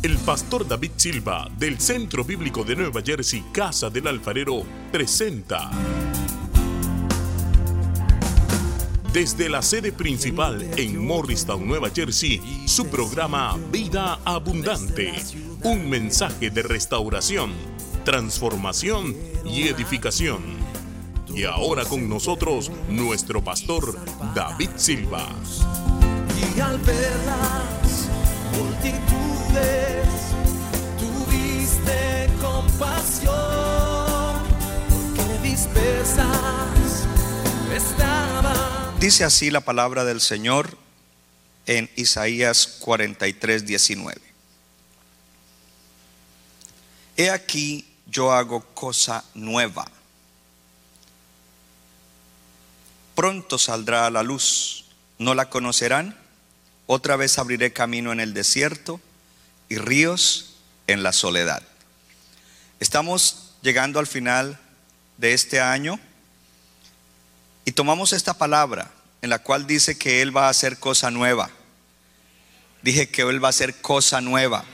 El pastor David Silva del Centro Bíblico de Nueva Jersey, Casa del Alfarero, presenta desde la sede principal en Morristown, Nueva Jersey, su programa Vida Abundante, un mensaje de restauración, transformación y edificación. Y ahora con nosotros nuestro pastor David Silva. Y al Dice así la palabra del Señor en Isaías 43, 19. He aquí yo hago cosa nueva. Pronto saldrá a la luz, no la conocerán. Otra vez abriré camino en el desierto y ríos en la soledad. Estamos llegando al final de este año y tomamos esta palabra en la cual dice que Él va a hacer cosa nueva. Dije que Él va a hacer cosa nueva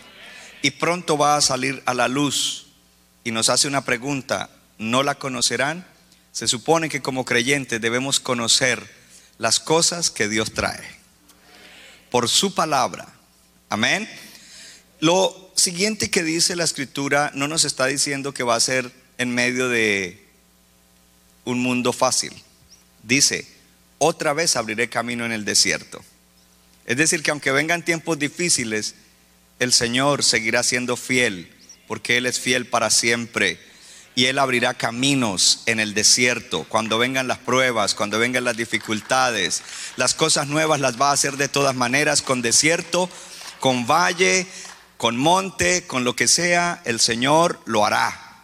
y pronto va a salir a la luz y nos hace una pregunta, ¿no la conocerán? Se supone que como creyentes debemos conocer las cosas que Dios trae por su palabra. Amén. Lo siguiente que dice la escritura no nos está diciendo que va a ser en medio de un mundo fácil. Dice, otra vez abriré camino en el desierto. Es decir, que aunque vengan tiempos difíciles, el Señor seguirá siendo fiel, porque Él es fiel para siempre. Y Él abrirá caminos en el desierto. Cuando vengan las pruebas, cuando vengan las dificultades, las cosas nuevas las va a hacer de todas maneras, con desierto, con valle, con monte, con lo que sea, el Señor lo hará.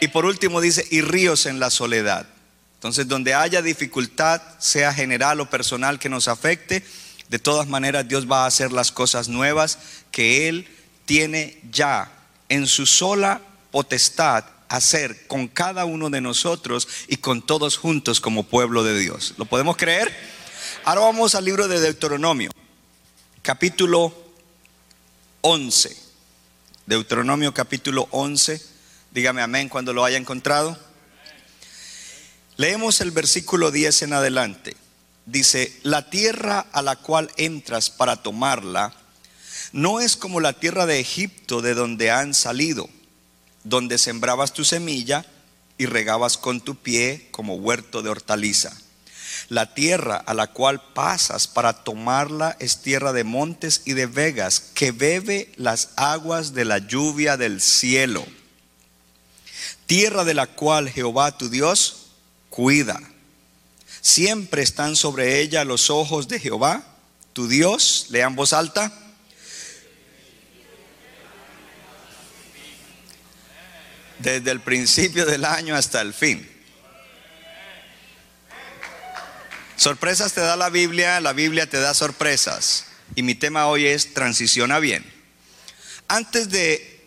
Y por último dice, y ríos en la soledad. Entonces, donde haya dificultad, sea general o personal que nos afecte, de todas maneras Dios va a hacer las cosas nuevas que Él tiene ya en su sola potestad hacer con cada uno de nosotros y con todos juntos como pueblo de Dios. ¿Lo podemos creer? Ahora vamos al libro de Deuteronomio, capítulo 11. Deuteronomio capítulo 11. Dígame amén cuando lo haya encontrado. Leemos el versículo 10 en adelante. Dice, la tierra a la cual entras para tomarla no es como la tierra de Egipto de donde han salido, donde sembrabas tu semilla y regabas con tu pie como huerto de hortaliza. La tierra a la cual pasas para tomarla es tierra de montes y de vegas, que bebe las aguas de la lluvia del cielo. Tierra de la cual Jehová tu Dios cuida. Siempre están sobre ella los ojos de Jehová, tu Dios, lean voz alta. Desde el principio del año hasta el fin. Sorpresas te da la Biblia, la Biblia te da sorpresas. Y mi tema hoy es transiciona bien. Antes de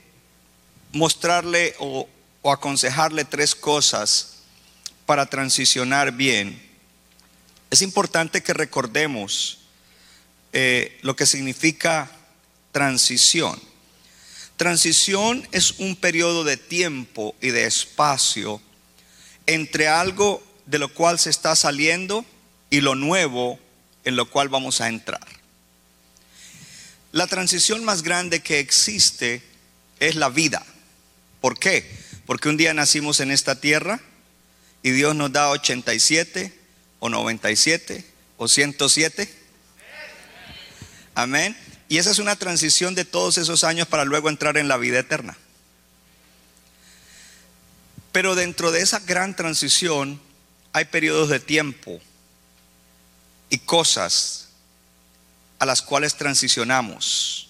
mostrarle o, aconsejarle tres cosas para transicionar bien, es importante que recordemos eh, lo que significa transición. Transición es un periodo de tiempo y de espacio entre algo de lo cual se está saliendo y lo nuevo en lo cual vamos a entrar. La transición más grande que existe es la vida. ¿Por qué? Porque un día nacimos en esta tierra y Dios nos da 87 o 97 o 107. Amén. Y esa es una transición de todos esos años para luego entrar en la vida eterna. Pero dentro de esa gran transición hay periodos de tiempo y cosas a las cuales transicionamos.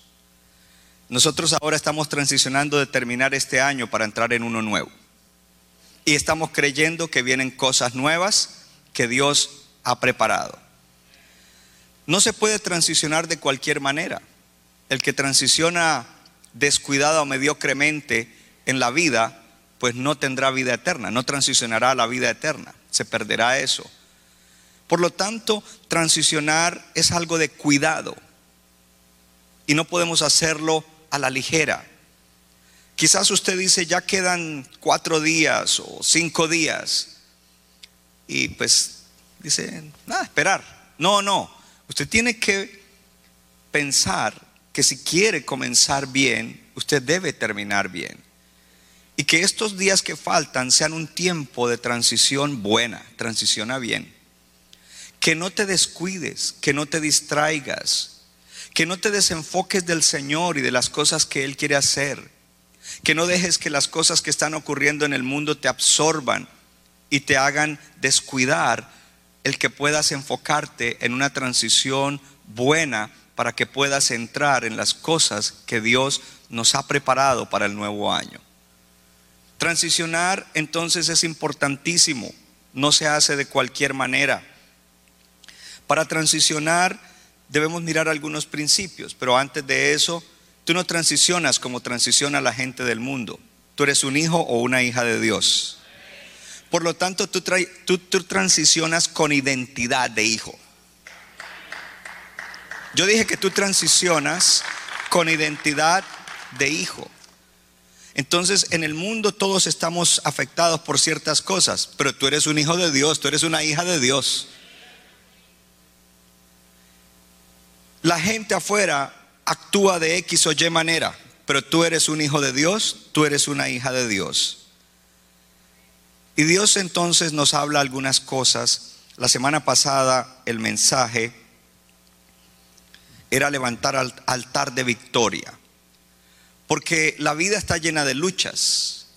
Nosotros ahora estamos transicionando de terminar este año para entrar en uno nuevo. Y estamos creyendo que vienen cosas nuevas que Dios ha preparado. No se puede transicionar de cualquier manera. El que transiciona descuidada o mediocremente en la vida, pues no tendrá vida eterna, no transicionará a la vida eterna, se perderá eso. Por lo tanto, transicionar es algo de cuidado y no podemos hacerlo a la ligera. Quizás usted dice, ya quedan cuatro días o cinco días. Y pues dice, nada, esperar. No, no. Usted tiene que pensar que si quiere comenzar bien, usted debe terminar bien. Y que estos días que faltan sean un tiempo de transición buena, transición a bien. Que no te descuides, que no te distraigas, que no te desenfoques del Señor y de las cosas que Él quiere hacer. Que no dejes que las cosas que están ocurriendo en el mundo te absorban y te hagan descuidar el que puedas enfocarte en una transición buena para que puedas entrar en las cosas que Dios nos ha preparado para el nuevo año. Transicionar entonces es importantísimo, no se hace de cualquier manera. Para transicionar debemos mirar algunos principios, pero antes de eso, tú no transicionas como transiciona la gente del mundo. Tú eres un hijo o una hija de Dios. Por lo tanto, tú, tú, tú transicionas con identidad de hijo. Yo dije que tú transicionas con identidad de hijo. Entonces, en el mundo todos estamos afectados por ciertas cosas, pero tú eres un hijo de Dios, tú eres una hija de Dios. La gente afuera actúa de X o Y manera, pero tú eres un hijo de Dios, tú eres una hija de Dios. Y Dios entonces nos habla algunas cosas. La semana pasada el mensaje era levantar altar de victoria. Porque la vida está llena de luchas.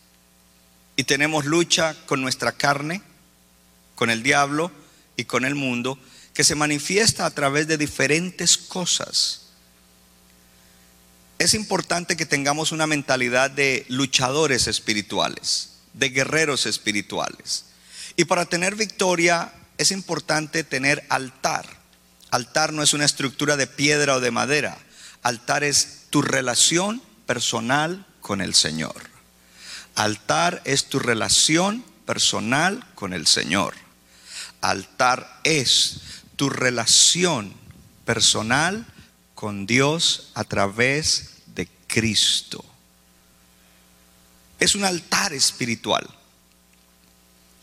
Y tenemos lucha con nuestra carne, con el diablo y con el mundo, que se manifiesta a través de diferentes cosas. Es importante que tengamos una mentalidad de luchadores espirituales, de guerreros espirituales. Y para tener victoria es importante tener altar. Altar no es una estructura de piedra o de madera. Altar es tu relación personal con el Señor. Altar es tu relación personal con el Señor. Altar es tu relación personal con Dios a través de Cristo. Es un altar espiritual.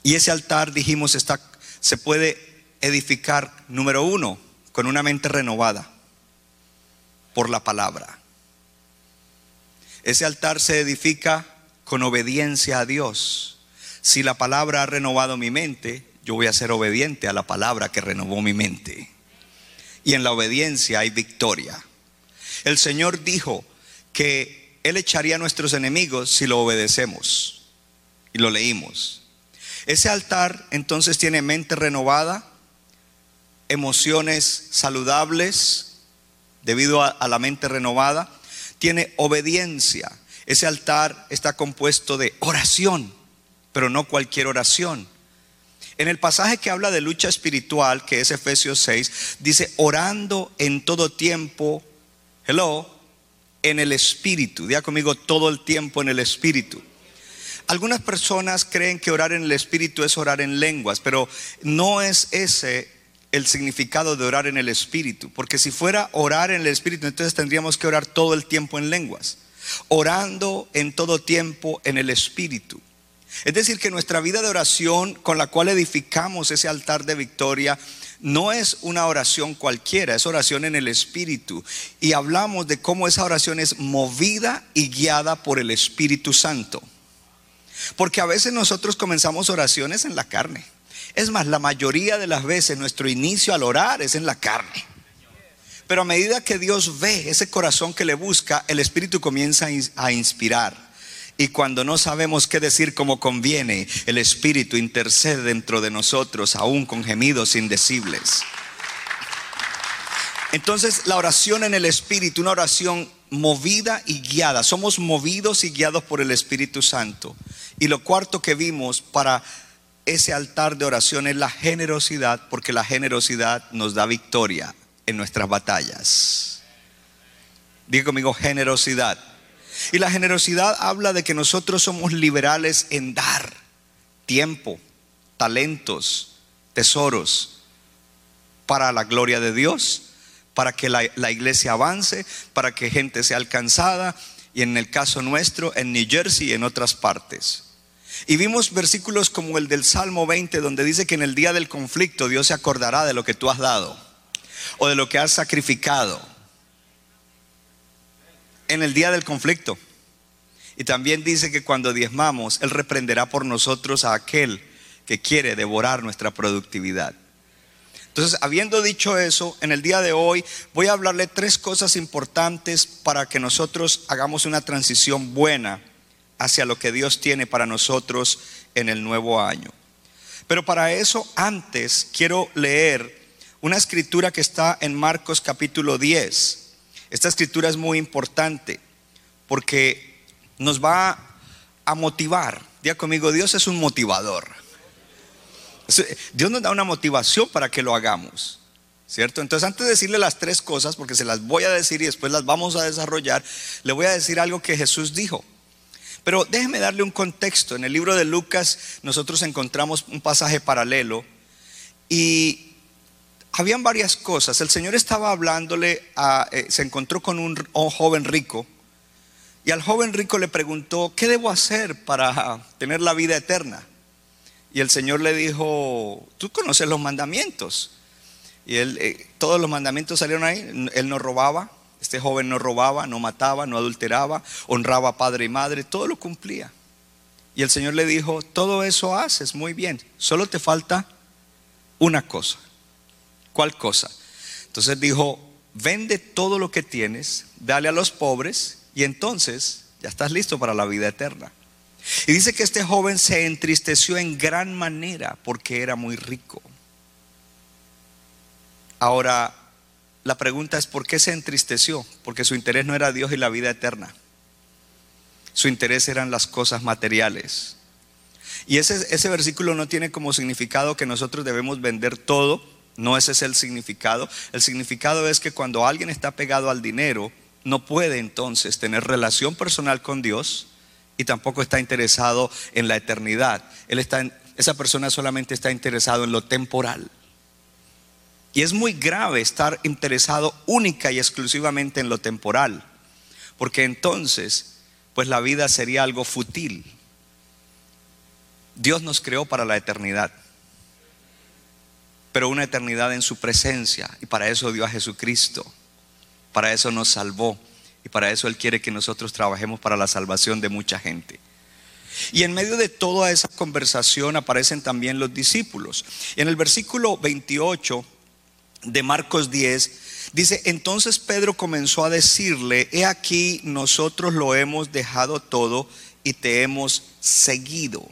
Y ese altar, dijimos, está, se puede edificar, número uno, con una mente renovada por la palabra. Ese altar se edifica con obediencia a Dios. Si la palabra ha renovado mi mente, yo voy a ser obediente a la palabra que renovó mi mente. Y en la obediencia hay victoria. El Señor dijo que Él echaría a nuestros enemigos si lo obedecemos. Y lo leímos. Ese altar entonces tiene mente renovada, emociones saludables debido a, la mente renovada tiene obediencia. Ese altar está compuesto de oración, pero no cualquier oración. En el pasaje que habla de lucha espiritual, que es Efesios 6, dice, orando en todo tiempo, hello, en el Espíritu. Diga conmigo, todo el tiempo en el Espíritu. Algunas personas creen que orar en el Espíritu es orar en lenguas, pero no es ese el significado de orar en el Espíritu, porque si fuera orar en el Espíritu, entonces tendríamos que orar todo el tiempo en lenguas, orando en todo tiempo en el Espíritu. Es decir, que nuestra vida de oración con la cual edificamos ese altar de victoria no es una oración cualquiera, es oración en el Espíritu. Y hablamos de cómo esa oración es movida y guiada por el Espíritu Santo. Porque a veces nosotros comenzamos oraciones en la carne. Es más, la mayoría de las veces nuestro inicio al orar es en la carne. Pero a medida que Dios ve ese corazón que le busca, el Espíritu comienza a inspirar. Y cuando no sabemos qué decir como conviene, el Espíritu intercede dentro de nosotros, aún con gemidos indecibles. Entonces, la oración en el Espíritu, una oración movida y guiada. Somos movidos y guiados por el Espíritu Santo. Y lo cuarto que vimos para ese altar de oración es la generosidad, porque la generosidad nos da victoria en nuestras batallas. Diga conmigo generosidad. Y la generosidad habla de que nosotros somos liberales en dar tiempo, talentos, tesoros para la gloria de Dios, para que la, la iglesia avance, para que gente sea alcanzada, y en el caso nuestro, en New Jersey y en otras partes. Y vimos versículos como el del Salmo 20, donde dice que en el día del conflicto Dios se acordará de lo que tú has dado o de lo que has sacrificado. En el día del conflicto. Y también dice que cuando diezmamos, Él reprenderá por nosotros a aquel que quiere devorar nuestra productividad. Entonces, habiendo dicho eso, en el día de hoy voy a hablarle tres cosas importantes para que nosotros hagamos una transición buena hacia lo que Dios tiene para nosotros en el nuevo año. Pero para eso, antes quiero leer una escritura que está en Marcos capítulo 10. Esta escritura es muy importante porque nos va a motivar. Diga conmigo, Dios es un motivador. Dios nos da una motivación para que lo hagamos. ¿Cierto? Entonces, antes de decirle las tres cosas, porque se las voy a decir y después las vamos a desarrollar, le voy a decir algo que Jesús dijo. Pero déjeme darle un contexto. En el libro de Lucas nosotros encontramos un pasaje paralelo y habían varias cosas. El Señor estaba hablándole, a, eh, se encontró con un joven rico y al joven rico le preguntó, ¿qué debo hacer para tener la vida eterna? Y el Señor le dijo, tú conoces los mandamientos. Y él, eh, todos los mandamientos salieron ahí. Él no robaba, este joven no robaba, no mataba, no adulteraba, honraba a padre y madre, todo lo cumplía. Y el Señor le dijo, todo eso haces muy bien, solo te falta una cosa. ¿Cuál cosa? Entonces dijo, vende todo lo que tienes, dale a los pobres y entonces ya estás listo para la vida eterna. Y dice que este joven se entristeció en gran manera porque era muy rico. Ahora, la pregunta es, ¿por qué se entristeció? Porque su interés no era Dios y la vida eterna. Su interés eran las cosas materiales. Y ese, ese versículo no tiene como significado que nosotros debemos vender todo. No ese es el significado. El significado es que cuando alguien está pegado al dinero, no puede entonces tener relación personal con Dios y tampoco está interesado en la eternidad. Él está esa persona solamente está interesado en lo temporal. Y es muy grave estar interesado única y exclusivamente en lo temporal, porque entonces, pues la vida sería algo fútil. Dios nos creó para la eternidad, pero una eternidad en su presencia, y para eso dio a Jesucristo, para eso nos salvó. Y para eso Él quiere que nosotros trabajemos para la salvación de mucha gente. Y en medio de toda esa conversación aparecen también los discípulos. En el versículo 28 de Marcos 10 dice, entonces Pedro comenzó a decirle, he aquí nosotros lo hemos dejado todo y te hemos seguido.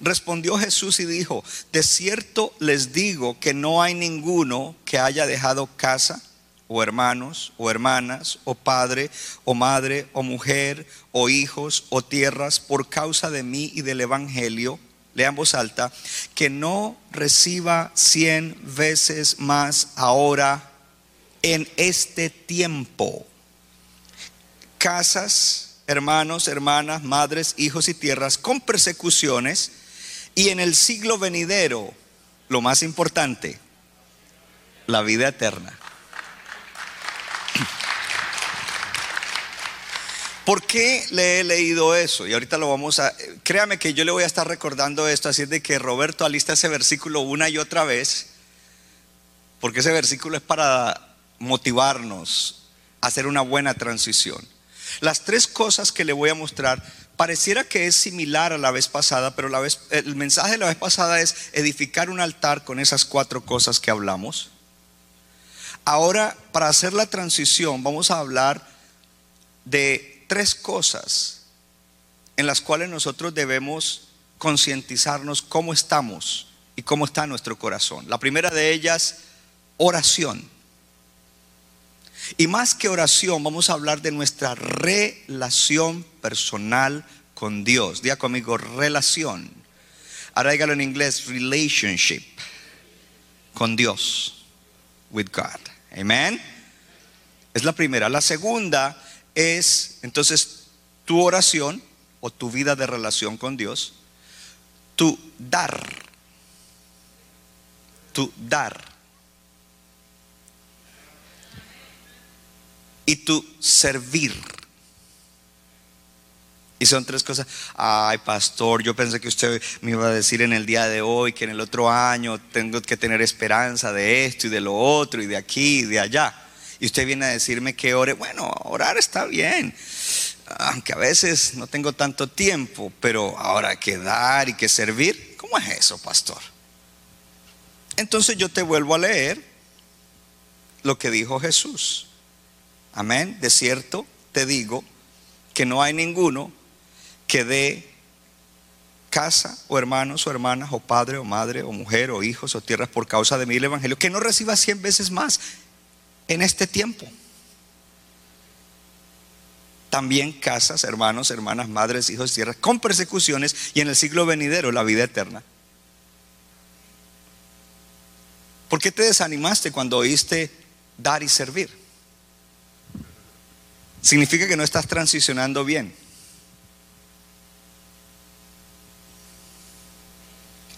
Respondió Jesús y dijo, de cierto les digo que no hay ninguno que haya dejado casa o hermanos, o hermanas, o padre, o madre, o mujer, o hijos, o tierras, por causa de mí y del Evangelio, lean voz alta, que no reciba cien veces más ahora en este tiempo. Casas, hermanos, hermanas, madres, hijos y tierras con persecuciones, y en el siglo venidero, lo más importante, la vida eterna. ¿Por qué le he leído eso? Y ahorita lo vamos a... Créame que yo le voy a estar recordando esto, así de que Roberto alista ese versículo una y otra vez, porque ese versículo es para motivarnos a hacer una buena transición. Las tres cosas que le voy a mostrar pareciera que es similar a la vez pasada, pero la vez, el mensaje de la vez pasada es edificar un altar con esas cuatro cosas que hablamos. Ahora, para hacer la transición, vamos a hablar de tres cosas en las cuales nosotros debemos concientizarnos cómo estamos y cómo está nuestro corazón. La primera de ellas, oración. Y más que oración, vamos a hablar de nuestra relación personal con Dios. Diga conmigo, relación. Ahora dígalo en inglés, relationship con Dios, with God. Amen. Es la primera. La segunda es entonces tu oración o tu vida de relación con Dios, tu dar, tu dar. y tu servir. Y son tres cosas. Ay, pastor, yo pensé que usted me iba a decir en el día de hoy que en el otro año tengo que tener esperanza de esto y de lo otro y de aquí y de allá. Y usted viene a decirme que ore. Bueno, orar está bien. Aunque a veces no tengo tanto tiempo, pero ahora que dar y que servir, ¿cómo es eso, pastor? Entonces yo te vuelvo a leer lo que dijo Jesús. Amén. De cierto te digo que no hay ninguno que dé casa o hermanos o hermanas o padre o madre o mujer o hijos o tierras por causa de mí el evangelio que no reciba cien veces más en este tiempo. También casas, hermanos, hermanas, madres, hijos, tierras con persecuciones y en el siglo venidero la vida eterna. ¿Por qué te desanimaste cuando oíste dar y servir? Significa que no estás transicionando bien.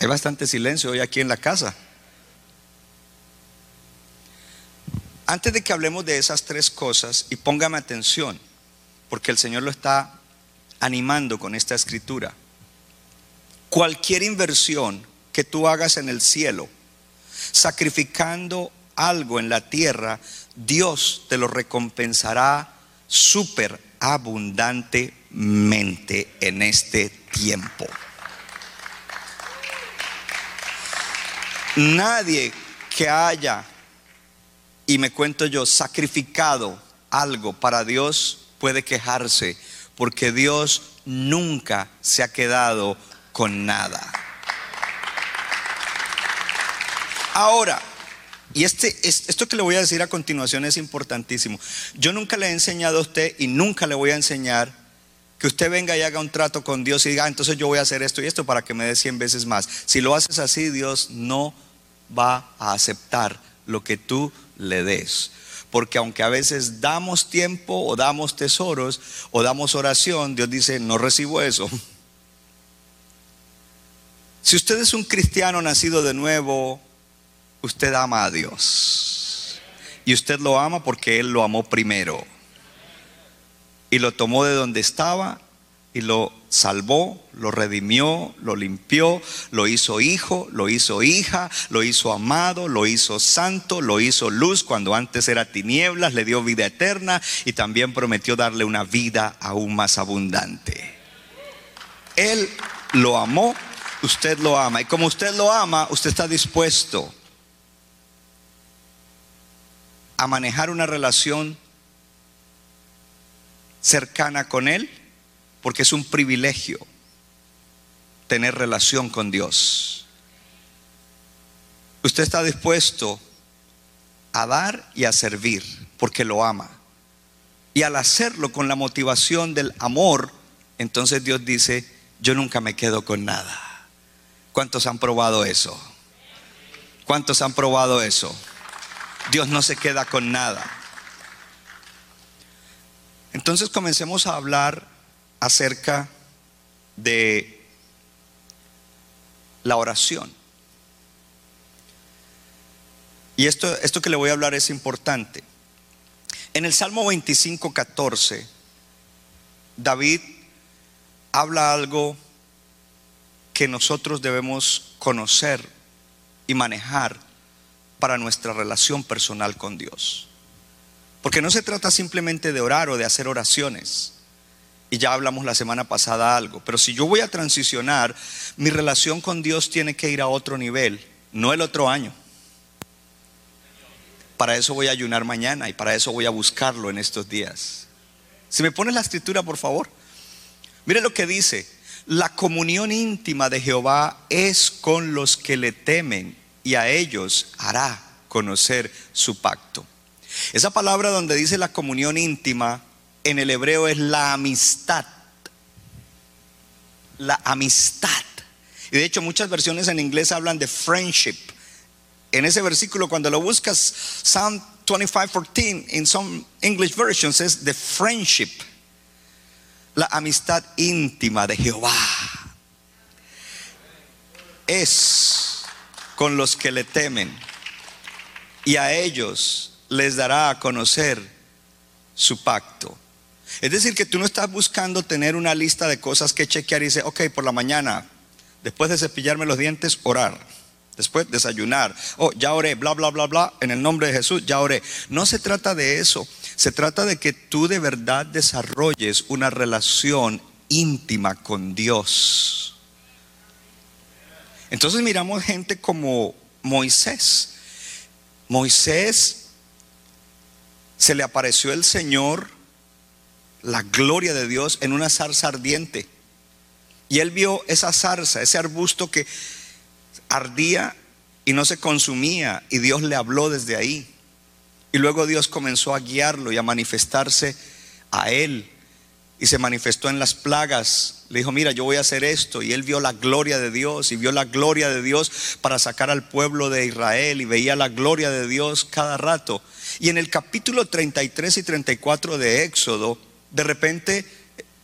Hay bastante silencio hoy aquí en la casa. Antes de que hablemos de esas tres cosas, y póngame atención, porque el Señor lo está animando con esta escritura. Cualquier inversión que tú hagas en el cielo, sacrificando algo en la tierra, Dios te lo recompensará súper abundantemente en este tiempo. Nadie que haya, y me cuento yo, sacrificado algo para Dios puede quejarse, porque Dios nunca se ha quedado con nada. Ahora, y este, esto que le voy a decir a continuación es importantísimo. Yo nunca le he enseñado a usted y nunca le voy a enseñar que usted venga y haga un trato con Dios y diga, ah, entonces yo voy a hacer esto y esto para que me dé 100 veces más. Si lo haces así, Dios no va a aceptar lo que tú le des. Porque aunque a veces damos tiempo o damos tesoros o damos oración, Dios dice, no recibo eso. Si usted es un cristiano nacido de nuevo, usted ama a Dios. Y usted lo ama porque Él lo amó primero. Y lo tomó de donde estaba y lo salvó, lo redimió, lo limpió, lo hizo hijo, lo hizo hija, lo hizo amado, lo hizo santo, lo hizo luz cuando antes era tinieblas, le dio vida eterna y también prometió darle una vida aún más abundante. Él lo amó, usted lo ama y como usted lo ama, usted está dispuesto a manejar una relación cercana con Él porque es un privilegio tener relación con Dios. Usted está dispuesto a dar y a servir porque lo ama. Y al hacerlo con la motivación del amor, entonces Dios dice, yo nunca me quedo con nada. ¿Cuántos han probado eso? ¿Cuántos han probado eso? Dios no se queda con nada. Entonces comencemos a hablar acerca de la oración. Y esto, esto que le voy a hablar es importante. En el Salmo 25, 14, David habla algo que nosotros debemos conocer y manejar para nuestra relación personal con Dios. Porque no se trata simplemente de orar o de hacer oraciones y ya hablamos la semana pasada algo, pero si yo voy a transicionar, mi relación con Dios tiene que ir a otro nivel, no el otro año. Para eso voy a ayunar mañana y para eso voy a buscarlo en estos días. Si me pones la escritura, por favor. Mire lo que dice. La comunión íntima de Jehová es con los que le temen y a ellos hará conocer su pacto. Esa palabra donde dice la comunión íntima en el hebreo es la amistad. La amistad. Y de hecho muchas versiones en inglés hablan de friendship. En ese versículo cuando lo buscas, Psalm 25:14 in some English versions es the friendship. La amistad íntima de Jehová. Es con los que le temen y a ellos les dará a conocer su pacto. Es decir, que tú no estás buscando tener una lista de cosas que chequear y dice, ok, por la mañana, después de cepillarme los dientes, orar. Después desayunar. Oh, ya oré, bla, bla, bla, bla. En el nombre de Jesús, ya oré. No se trata de eso. Se trata de que tú de verdad desarrolles una relación íntima con Dios. Entonces miramos gente como Moisés. Moisés se le apareció el Señor, la gloria de Dios, en una zarza ardiente. Y él vio esa zarza, ese arbusto que ardía y no se consumía, y Dios le habló desde ahí. Y luego Dios comenzó a guiarlo y a manifestarse a él. Y se manifestó en las plagas. Le dijo, mira, yo voy a hacer esto. Y él vio la gloria de Dios y vio la gloria de Dios para sacar al pueblo de Israel. Y veía la gloria de Dios cada rato. Y en el capítulo 33 y 34 de Éxodo, de repente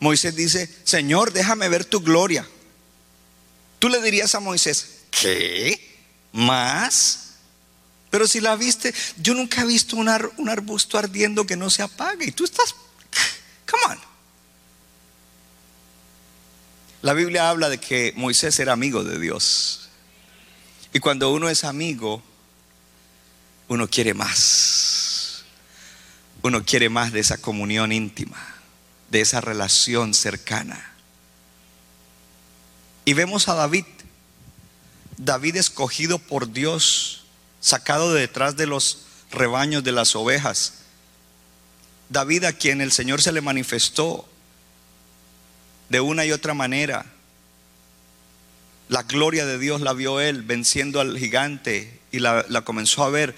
Moisés dice, Señor, déjame ver tu gloria. Tú le dirías a Moisés, ¿qué? ¿Más? Pero si la viste, yo nunca he visto un, arbusto ardiendo que no se apague. Y tú estás, come on. La Biblia habla de que Moisés era amigo de Dios. Y cuando uno es amigo, uno quiere más. Uno quiere más de esa comunión íntima, de esa relación cercana. Y vemos a David, David escogido por Dios, sacado de detrás de los rebaños de las ovejas. David a quien el Señor se le manifestó de una y otra manera. La gloria de Dios la vio él venciendo al gigante y la, comenzó a ver.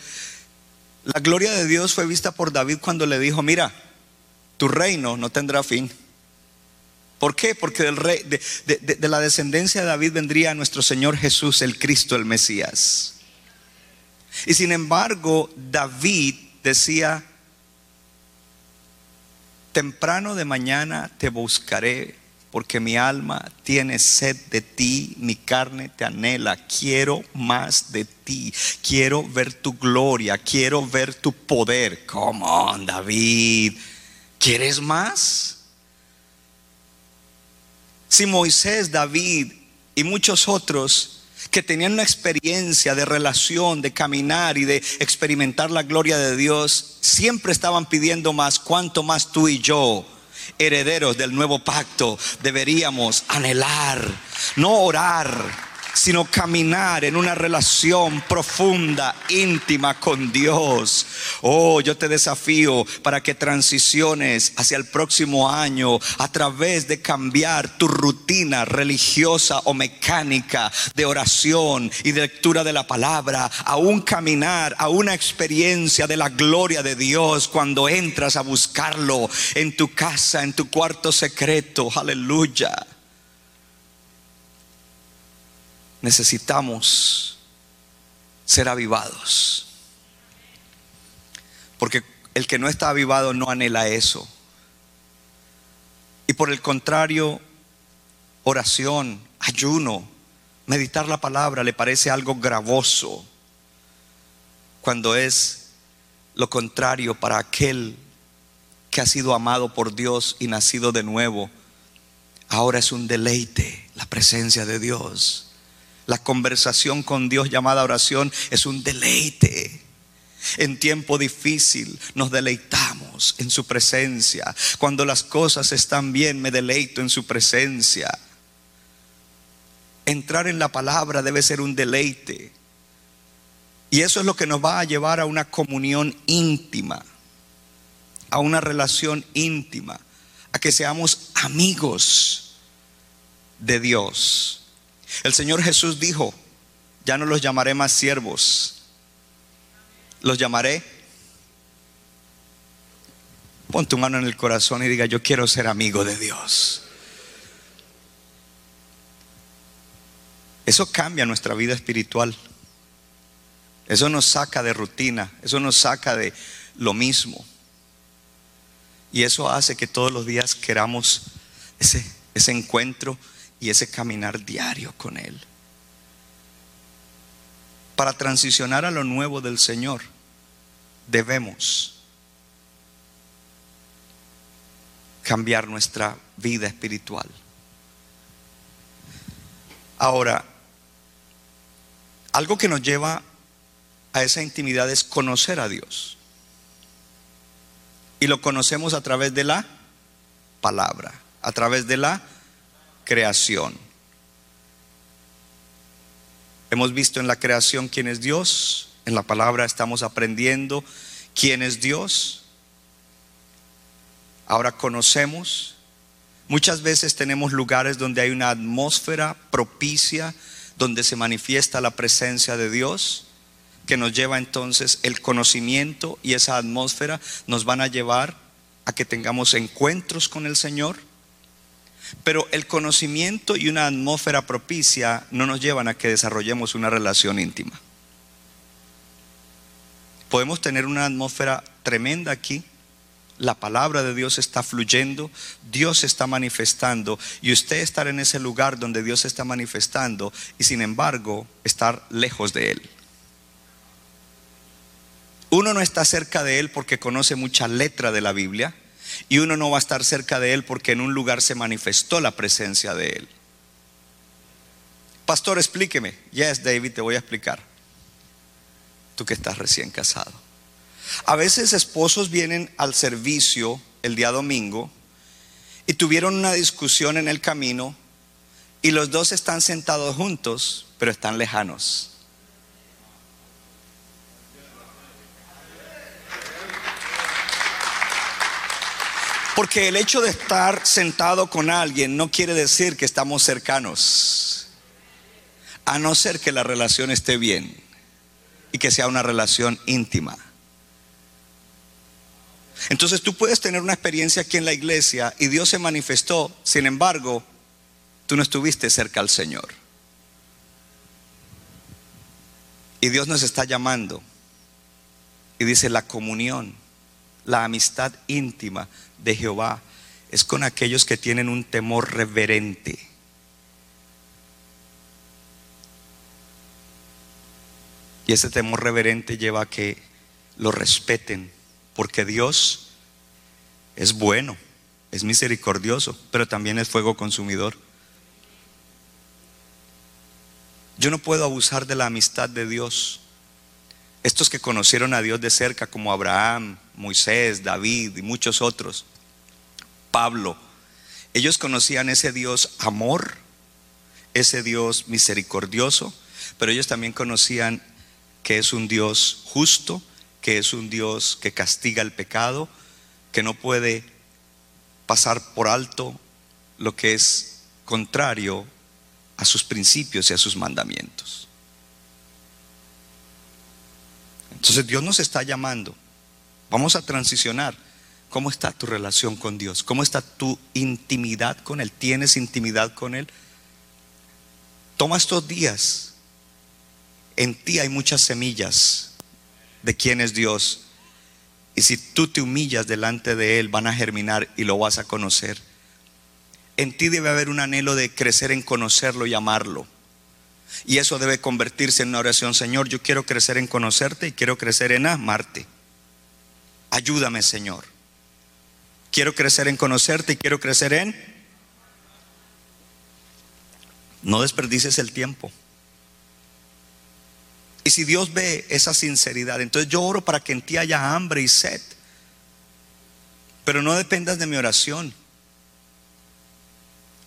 La gloria de Dios fue vista por David cuando le dijo, mira, tu reino no tendrá fin. ¿Por qué? Porque rey, de la descendencia de David vendría nuestro Señor Jesús, el Cristo, el Mesías. Y sin embargo, David decía, temprano de mañana te buscaré porque mi alma tiene sed de ti, mi carne te anhela, quiero más de ti, quiero ver tu gloria, quiero ver tu poder. Come on, David, ¿quieres más? Si Moisés, David y muchos otros que tenían una experiencia de relación, de caminar y de experimentar la gloria de Dios, siempre estaban pidiendo más, cuanto más tú y yo herederos del nuevo pacto, deberíamos anhelar, no orar sino caminar en una relación profunda, íntima con Dios. Oh, yo te desafío para que transiciones hacia el próximo año a través de cambiar tu rutina religiosa o mecánica de oración y de lectura de la palabra, a un caminar, a una experiencia de la gloria de Dios cuando entras a buscarlo en tu casa, en tu cuarto secreto. Aleluya. Necesitamos ser avivados. Porque el que no está avivado no anhela eso. Y por el contrario, oración, ayuno, meditar la palabra le parece algo gravoso cuando es lo contrario para aquel que ha sido amado por Dios y nacido de nuevo. Ahora es un deleite la presencia de Dios. La conversación con Dios llamada oración es un deleite. En tiempo difícil nos deleitamos en su presencia. Cuando las cosas están bien, me deleito en su presencia. Entrar en la palabra debe ser un deleite. Y eso es lo que nos va a llevar a una comunión íntima, a una relación íntima, a que seamos amigos de Dios. El Señor Jesús dijo, ya no los llamaré más siervos, los llamaré. Pon tu mano en el corazón y diga, yo quiero ser amigo de Dios. Eso cambia nuestra vida espiritual. Eso nos saca de rutina, eso nos saca de lo mismo. Y eso hace que todos los días queramos ese, ese encuentro y ese caminar diario con Él. Para transicionar a lo nuevo del Señor, debemos cambiar nuestra vida espiritual. Ahora, algo que nos lleva a esa intimidad es conocer a Dios. Y lo conocemos a través de la palabra, a través de la creación. Hemos visto en la creación quién es Dios, en la palabra estamos aprendiendo quién es Dios. Ahora conocemos. Muchas veces tenemos lugares donde hay una atmósfera propicia, donde se manifiesta la presencia de Dios, que nos lleva entonces el conocimiento y esa atmósfera nos van a llevar a que tengamos encuentros con el Señor. Pero el conocimiento y una atmósfera propicia no nos llevan a que desarrollemos una relación íntima. Podemos tener una atmósfera tremenda aquí. La palabra de Dios está fluyendo, Dios está manifestando y usted estar en ese lugar donde Dios está manifestando y sin embargo estar lejos de Él. Uno no está cerca de Él porque conoce mucha letra de la Biblia y uno no va a estar cerca de Él porque en un lugar se manifestó la presencia de Él. Pastor, explíqueme. Yes, David, te voy a explicar tú que estás recién casado. A veces esposos vienen al servicio el día domingo y tuvieron una discusión en el camino y los dos están sentados juntos, pero están lejanos. Porque el hecho de estar sentado con alguien no quiere decir que estamos cercanos, a no ser que la relación esté bien y que sea una relación íntima. Entonces tú puedes tener una experiencia aquí en la iglesia y Dios se manifestó, sin embargo, tú no estuviste cerca al Señor. Y Dios nos está llamando y dice la comunión, la amistad íntima de Jehová es con aquellos que tienen un temor reverente Y ese temor reverente lleva a que lo respeten, porque Dios es bueno, es misericordioso, pero también es fuego consumidor. Yo no puedo abusar de la amistad de Dios. Estos que conocieron a Dios de cerca, como Abraham, Moisés, David y muchos otros, Pablo, ellos conocían ese Dios amor, ese Dios misericordioso, pero ellos también conocían que es un Dios justo, que es un Dios que castiga el pecado, que no puede pasar por alto lo que es contrario a sus principios y a sus mandamientos. Entonces Dios nos está llamando. Vamos a transicionar. ¿Cómo está tu relación con Dios? ¿Cómo está tu intimidad con Él? ¿Tienes intimidad con Él? Toma estos días en ti hay muchas semillas de quién es Dios. Y si tú te humillas delante de Él, van a germinar y lo vas a conocer. En ti debe haber un anhelo de crecer en conocerlo y amarlo. Y eso debe convertirse en una oración, Señor, yo quiero crecer en conocerte y quiero crecer en amarte. Ayúdame, Señor. Quiero crecer en conocerte y quiero crecer en... No desperdices el tiempo. Y si Dios ve esa sinceridad, entonces yo oro para que en ti haya hambre y sed. Pero no dependas de mi oración.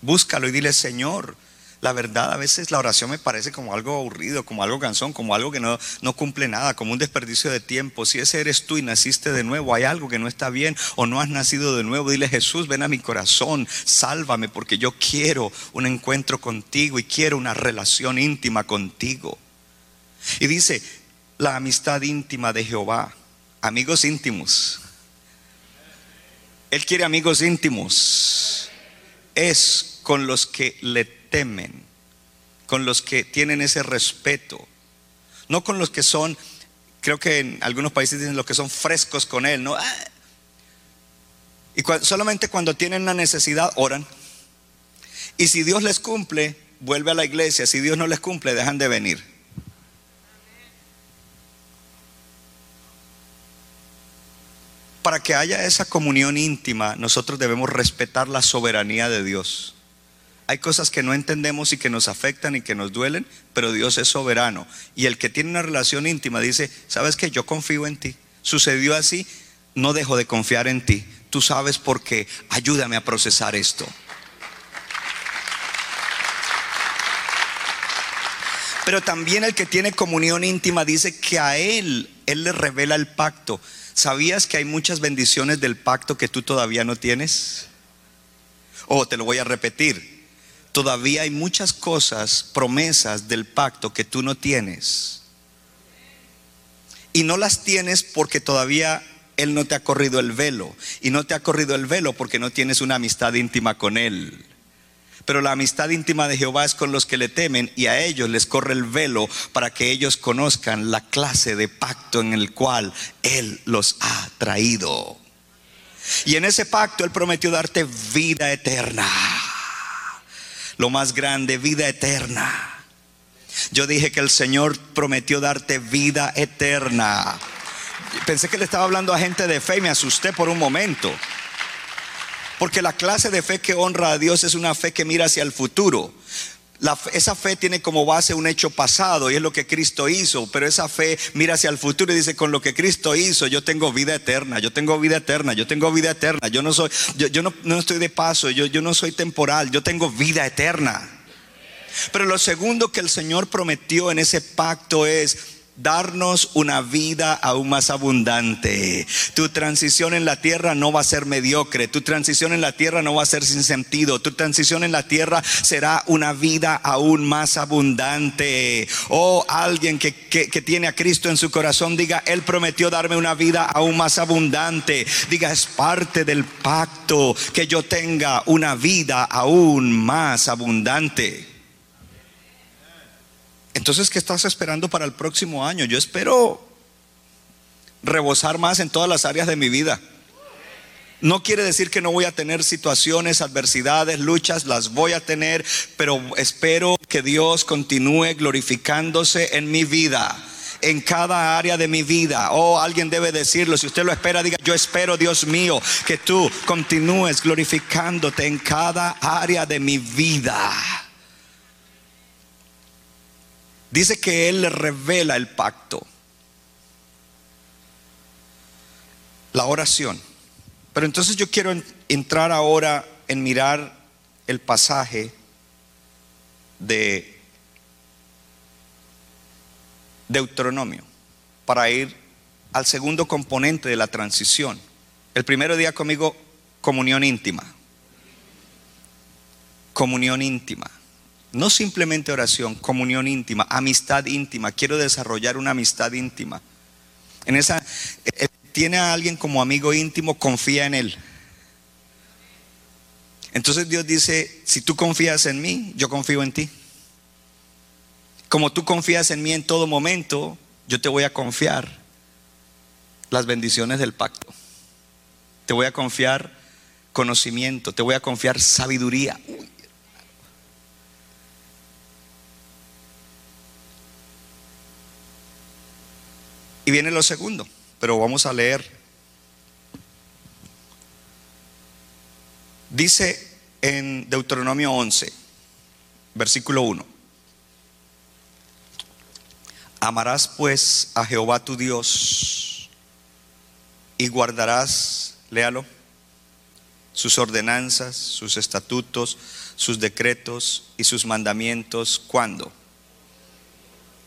Búscalo y dile, Señor, la verdad a veces la oración me parece como algo aburrido, como algo cansón, como algo que no, no cumple nada, como un desperdicio de tiempo. Si ese eres tú y naciste de nuevo, hay algo que no está bien o no has nacido de nuevo, dile Jesús, ven a mi corazón, sálvame porque yo quiero un encuentro contigo y quiero una relación íntima contigo. Y dice, la amistad íntima de Jehová, amigos íntimos. Él quiere amigos íntimos. Es con los que le temen, con los que tienen ese respeto, no con los que son, creo que en algunos países dicen los que son frescos con Él, ¿no? Ah. Y solamente cuando tienen una necesidad oran. Y si Dios les cumple, vuelve a la iglesia. Si Dios no les cumple, dejan de venir. para que haya esa comunión íntima, nosotros debemos respetar la soberanía de Dios. Hay cosas que no entendemos y que nos afectan y que nos duelen, pero Dios es soberano. Y el que tiene una relación íntima dice, ¿sabes que Yo confío en ti. Sucedió así, no dejo de confiar en ti. Tú sabes por qué. Ayúdame a procesar esto. Pero también el que tiene comunión íntima dice que a él, él le revela el pacto. ¿Sabías que hay muchas bendiciones del pacto que tú todavía no tienes? O oh, te lo voy a repetir. Todavía hay muchas cosas, promesas del pacto que tú no tienes. Y no las tienes porque todavía Él no te ha corrido el velo. Y no te ha corrido el velo porque no tienes una amistad íntima con Él. Pero la amistad íntima de Jehová es con los que le temen y a ellos les corre el velo para que ellos conozcan la clase de pacto en el cual Él los ha traído. Y en ese pacto Él prometió darte vida eterna. Lo más grande, vida eterna. Yo dije que el Señor prometió darte vida eterna. Pensé que le estaba hablando a gente de fe y me asusté por un momento. Porque la clase de fe que honra a Dios es una fe que mira hacia el futuro. Esa fe tiene como base un hecho pasado y es lo que Cristo hizo, pero esa fe mira hacia el futuro y dice, con lo que Cristo hizo, yo tengo vida eterna, yo tengo vida eterna, yo tengo vida eterna, yo no soy, yo, no, no, estoy de paso, yo, yo no soy temporal, yo tengo vida eterna. Pero lo segundo que el Señor prometió en ese pacto es, darnos una vida aún más abundante. Tu transición en la tierra no va a ser mediocre, tu transición en la tierra no va a ser sin sentido, tu transición en la tierra será una vida aún más abundante. Oh, alguien que, que, tiene a Cristo en su corazón diga, Él prometió darme una vida aún más abundante. Diga, es parte del pacto que yo tenga una vida aún más abundante. Entonces, ¿qué estás esperando para el próximo año? Yo espero rebosar más en todas las áreas de mi vida. No quiere decir que no voy a tener situaciones, adversidades, luchas, las voy a tener, pero espero que Dios continúe glorificándose en mi vida, en cada área de mi vida. Oh, alguien debe decirlo, si usted lo espera, diga, yo espero, Dios mío, que tú continúes glorificándote en cada área de mi vida. Dice que Él le revela el pacto. La oración. Pero entonces yo quiero entrar ahora en mirar el pasaje de Deuteronomio para ir al segundo componente de la transición. El primero día conmigo, comunión íntima. Comunión íntima. No simplemente oración, comunión íntima, amistad íntima. Quiero desarrollar una amistad íntima. En esa eh, tiene a alguien como amigo íntimo, confía en él. Entonces Dios dice, si tú confías en mí, yo confío en ti. Como tú confías en mí en todo momento, yo te voy a confiar las bendiciones del pacto. Te voy a confiar conocimiento, te voy a confiar sabiduría. Y viene lo segundo, pero vamos a leer. Dice en Deuteronomio 11, versículo 1. Amarás pues a Jehová tu Dios y guardarás, léalo, sus ordenanzas, sus estatutos, sus decretos y sus mandamientos. ¿Cuándo?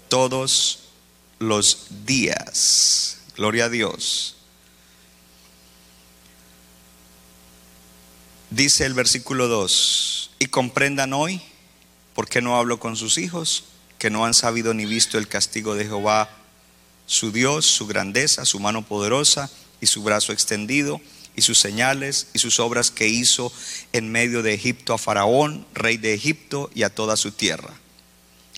Todos los días. Gloria a Dios. Dice el versículo 2, y comprendan hoy, porque no hablo con sus hijos, que no han sabido ni visto el castigo de Jehová, su Dios, su grandeza, su mano poderosa y su brazo extendido, y sus señales y sus obras que hizo en medio de Egipto a Faraón, rey de Egipto, y a toda su tierra.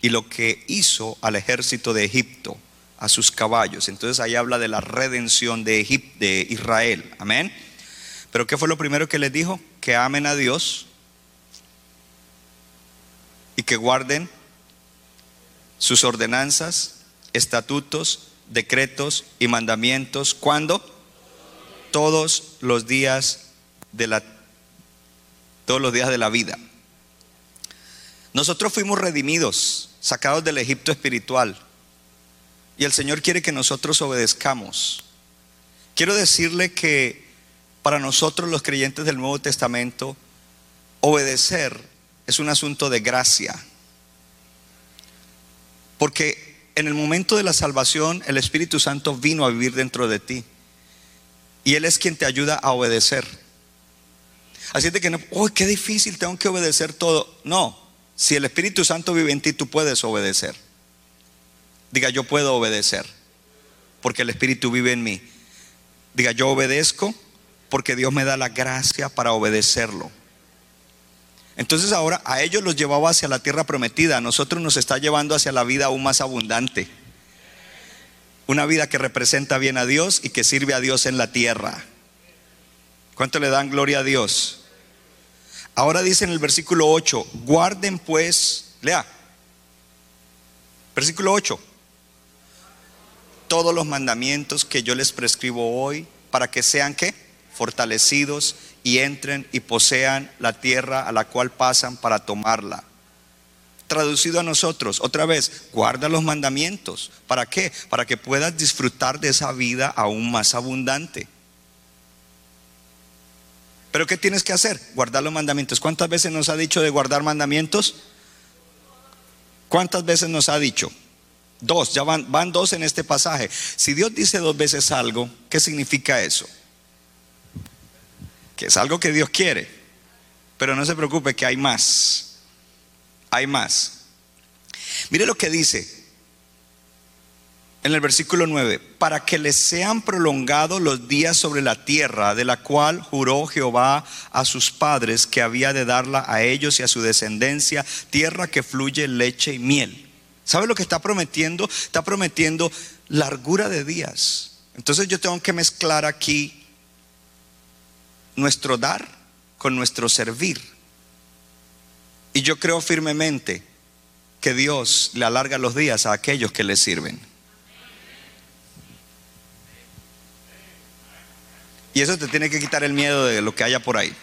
Y lo que hizo al ejército de Egipto a sus caballos. Entonces ahí habla de la redención de, Egipto, de Israel. Amén. Pero ¿qué fue lo primero que les dijo? Que amen a Dios y que guarden sus ordenanzas, estatutos, decretos y mandamientos. ¿Cuándo? todos los días de la todos los días de la vida. Nosotros fuimos redimidos, sacados del Egipto espiritual. Y el Señor quiere que nosotros obedezcamos. Quiero decirle que para nosotros los creyentes del Nuevo Testamento, obedecer es un asunto de gracia. Porque en el momento de la salvación el Espíritu Santo vino a vivir dentro de ti. Y Él es quien te ayuda a obedecer. Así de que no, uy, qué difícil, tengo que obedecer todo. No, si el Espíritu Santo vive en ti, tú puedes obedecer. Diga, yo puedo obedecer, porque el Espíritu vive en mí. Diga, yo obedezco porque Dios me da la gracia para obedecerlo. Entonces ahora a ellos los llevaba hacia la tierra prometida, a nosotros nos está llevando hacia la vida aún más abundante. Una vida que representa bien a Dios y que sirve a Dios en la tierra. ¿Cuánto le dan gloria a Dios? Ahora dice en el versículo 8, guarden pues, lea, versículo 8, todos los mandamientos que yo les prescribo hoy para que sean qué? Fortalecidos y entren y posean la tierra a la cual pasan para tomarla. Traducido a nosotros, otra vez, guarda los mandamientos. ¿Para qué? Para que puedas disfrutar de esa vida aún más abundante. Pero ¿qué tienes que hacer? Guardar los mandamientos. ¿Cuántas veces nos ha dicho de guardar mandamientos? ¿Cuántas veces nos ha dicho? Dos, ya van, van dos en este pasaje. Si Dios dice dos veces algo, ¿qué significa eso? Que es algo que Dios quiere. Pero no se preocupe que hay más. Hay más. Mire lo que dice en el versículo 9, para que les sean prolongados los días sobre la tierra, de la cual juró Jehová a sus padres que había de darla a ellos y a su descendencia, tierra que fluye leche y miel. ¿Sabe lo que está prometiendo? Está prometiendo largura de días. Entonces yo tengo que mezclar aquí nuestro dar con nuestro servir. Y yo creo firmemente que Dios le alarga los días a aquellos que le sirven. Y eso te tiene que quitar el miedo de lo que haya por ahí.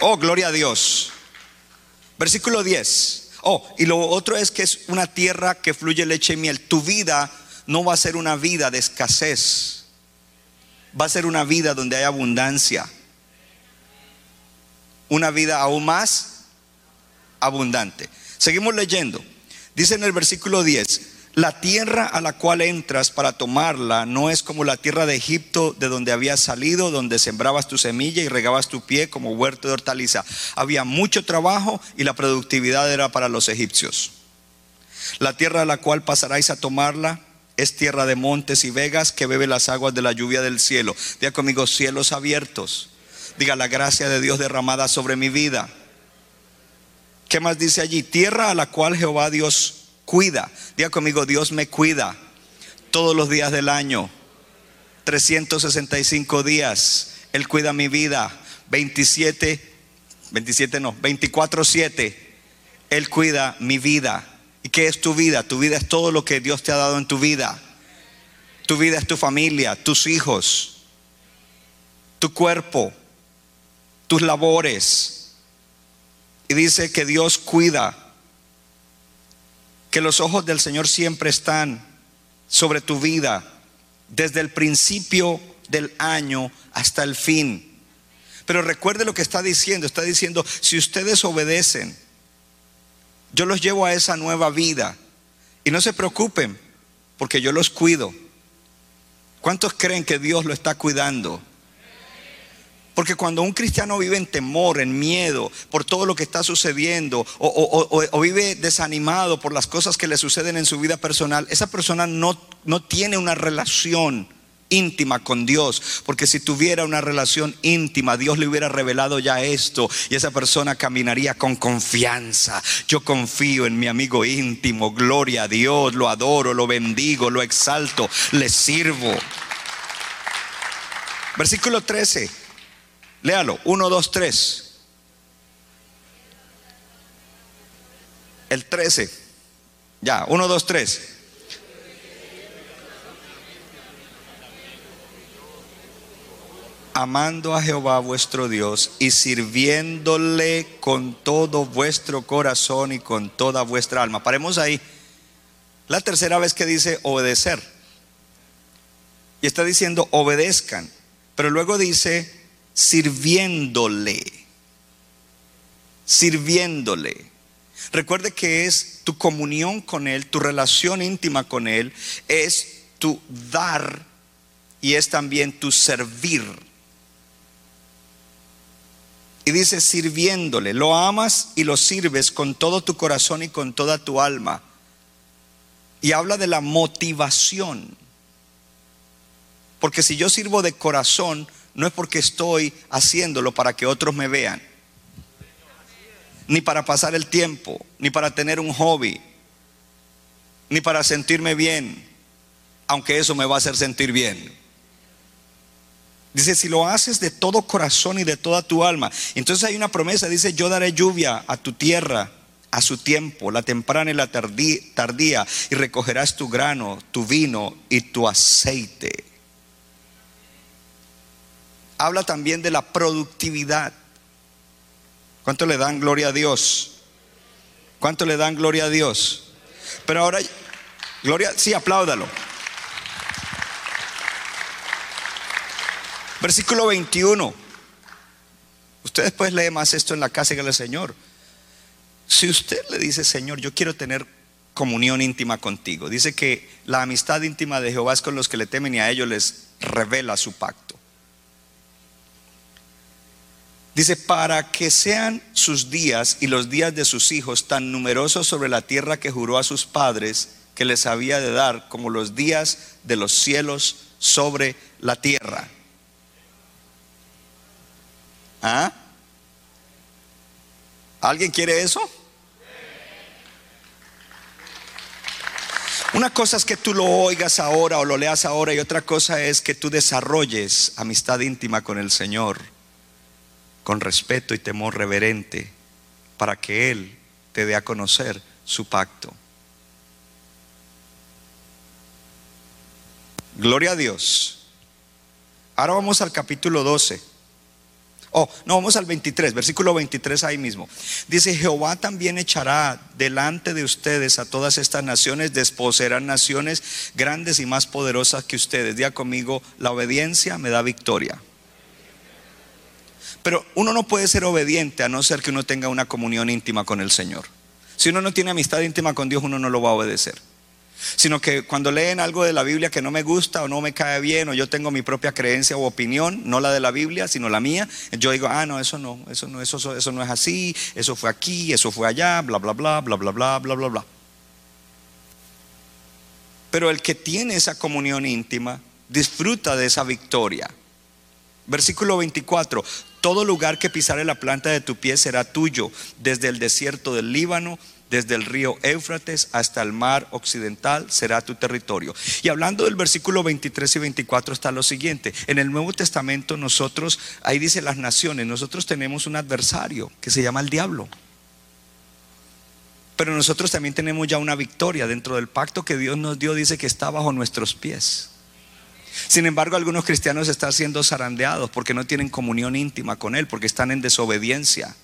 Oh, gloria a Dios. Versículo 10. Oh, y lo otro es que es una tierra que fluye leche y miel. Tu vida no va a ser una vida de escasez. Va a ser una vida donde hay abundancia. Una vida aún más abundante. Seguimos leyendo. Dice en el versículo 10, la tierra a la cual entras para tomarla no es como la tierra de Egipto de donde habías salido, donde sembrabas tu semilla y regabas tu pie como huerto de hortaliza. Había mucho trabajo y la productividad era para los egipcios. La tierra a la cual pasaráis a tomarla es tierra de montes y vegas que bebe las aguas de la lluvia del cielo. Diga conmigo, cielos abiertos. Diga la gracia de Dios derramada sobre mi vida. ¿Qué más dice allí? Tierra a la cual Jehová Dios cuida. Diga conmigo, Dios me cuida todos los días del año. 365 días. Él cuida mi vida. 27, 27 no, 24, 7. Él cuida mi vida. ¿Y qué es tu vida? Tu vida es todo lo que Dios te ha dado en tu vida. Tu vida es tu familia, tus hijos, tu cuerpo, tus labores. Y dice que Dios cuida que los ojos del Señor siempre están sobre tu vida, desde el principio del año hasta el fin. Pero recuerde lo que está diciendo, está diciendo, si ustedes obedecen, yo los llevo a esa nueva vida. Y no se preocupen, porque yo los cuido. ¿Cuántos creen que Dios lo está cuidando? Porque cuando un cristiano vive en temor, en miedo por todo lo que está sucediendo o, vive desanimado por las cosas que le suceden en su vida personal, esa persona no, no tiene una relación íntima con Dios, porque si tuviera una relación íntima, Dios le hubiera revelado ya esto y esa persona caminaría con confianza. Yo confío en mi amigo íntimo, gloria a Dios, lo adoro, lo bendigo, lo exalto, le sirvo. Versículo 13. Léalo, 1, 2, 3. El 13. Ya, 1, 2, 3. Amando a Jehová vuestro Dios y sirviéndole con todo vuestro corazón y con toda vuestra alma. Paremos ahí. La tercera vez que dice obedecer. Y está diciendo obedezcan. Pero luego dice sirviéndole. Sirviéndole. Recuerde que es tu comunión con Él, tu relación íntima con Él, es tu dar y es también tu servir. Y dice sirviéndole, lo amas y lo sirves con todo tu corazón y con toda tu alma. Y habla de la motivación. Porque si yo sirvo de corazón, no es porque estoy haciéndolo para que otros me vean, ni para pasar el tiempo, ni para tener un hobby, ni para sentirme bien, aunque eso me va a hacer sentir bien. Dice, si lo haces de todo corazón y de toda tu alma. Entonces hay una promesa, dice, yo daré lluvia a tu tierra a su tiempo, la temprana y la tardía, y recogerás tu grano, tu vino y tu aceite. Habla también de la productividad. ¿Cuánto le dan gloria a Dios? ¿Cuánto le dan gloria a Dios? Pero ahora, gloria, sí, apláudalo. Versículo 21. Usted después lee más esto en la casa del Señor. Si usted le dice, Señor, yo quiero tener comunión íntima contigo, dice que la amistad íntima de Jehová es con los que le temen y a ellos les revela su pacto. Dice, para que sean sus días y los días de sus hijos tan numerosos sobre la tierra que juró a sus padres que les había de dar, como los días de los cielos sobre la tierra. ¿Ah? ¿Alguien quiere eso? Una cosa es que tú lo oigas ahora o lo leas ahora y otra cosa es que tú desarrolles amistad íntima con el Señor, con respeto y temor reverente, para que Él te dé a conocer su pacto. Gloria a Dios. Ahora vamos al capítulo 12. Oh, no, vamos al 23, versículo 23 ahí mismo. Dice, Jehová también echará delante de ustedes a todas estas naciones, desposeerán naciones grandes y más poderosas que ustedes. Diga conmigo, la obediencia me da victoria. Pero uno no puede ser obediente a no ser que uno tenga una comunión íntima con el Señor. Si uno no tiene amistad íntima con Dios, uno no lo va a obedecer sino que cuando leen algo de la Biblia que no me gusta o no me cae bien o yo tengo mi propia creencia o opinión, no la de la Biblia, sino la mía, yo digo, ah, no, eso no, eso no, eso, eso no es así, eso fue aquí, eso fue allá, bla, bla, bla, bla, bla, bla, bla, bla, bla. Pero el que tiene esa comunión íntima disfruta de esa victoria. Versículo 24, todo lugar que pisare la planta de tu pie será tuyo, desde el desierto del Líbano desde el río Éufrates hasta el mar occidental será tu territorio. Y hablando del versículo 23 y 24 está lo siguiente. En el Nuevo Testamento nosotros, ahí dice las naciones, nosotros tenemos un adversario que se llama el diablo. Pero nosotros también tenemos ya una victoria dentro del pacto que Dios nos dio, dice que está bajo nuestros pies. Sin embargo, algunos cristianos están siendo zarandeados porque no tienen comunión íntima con Él, porque están en desobediencia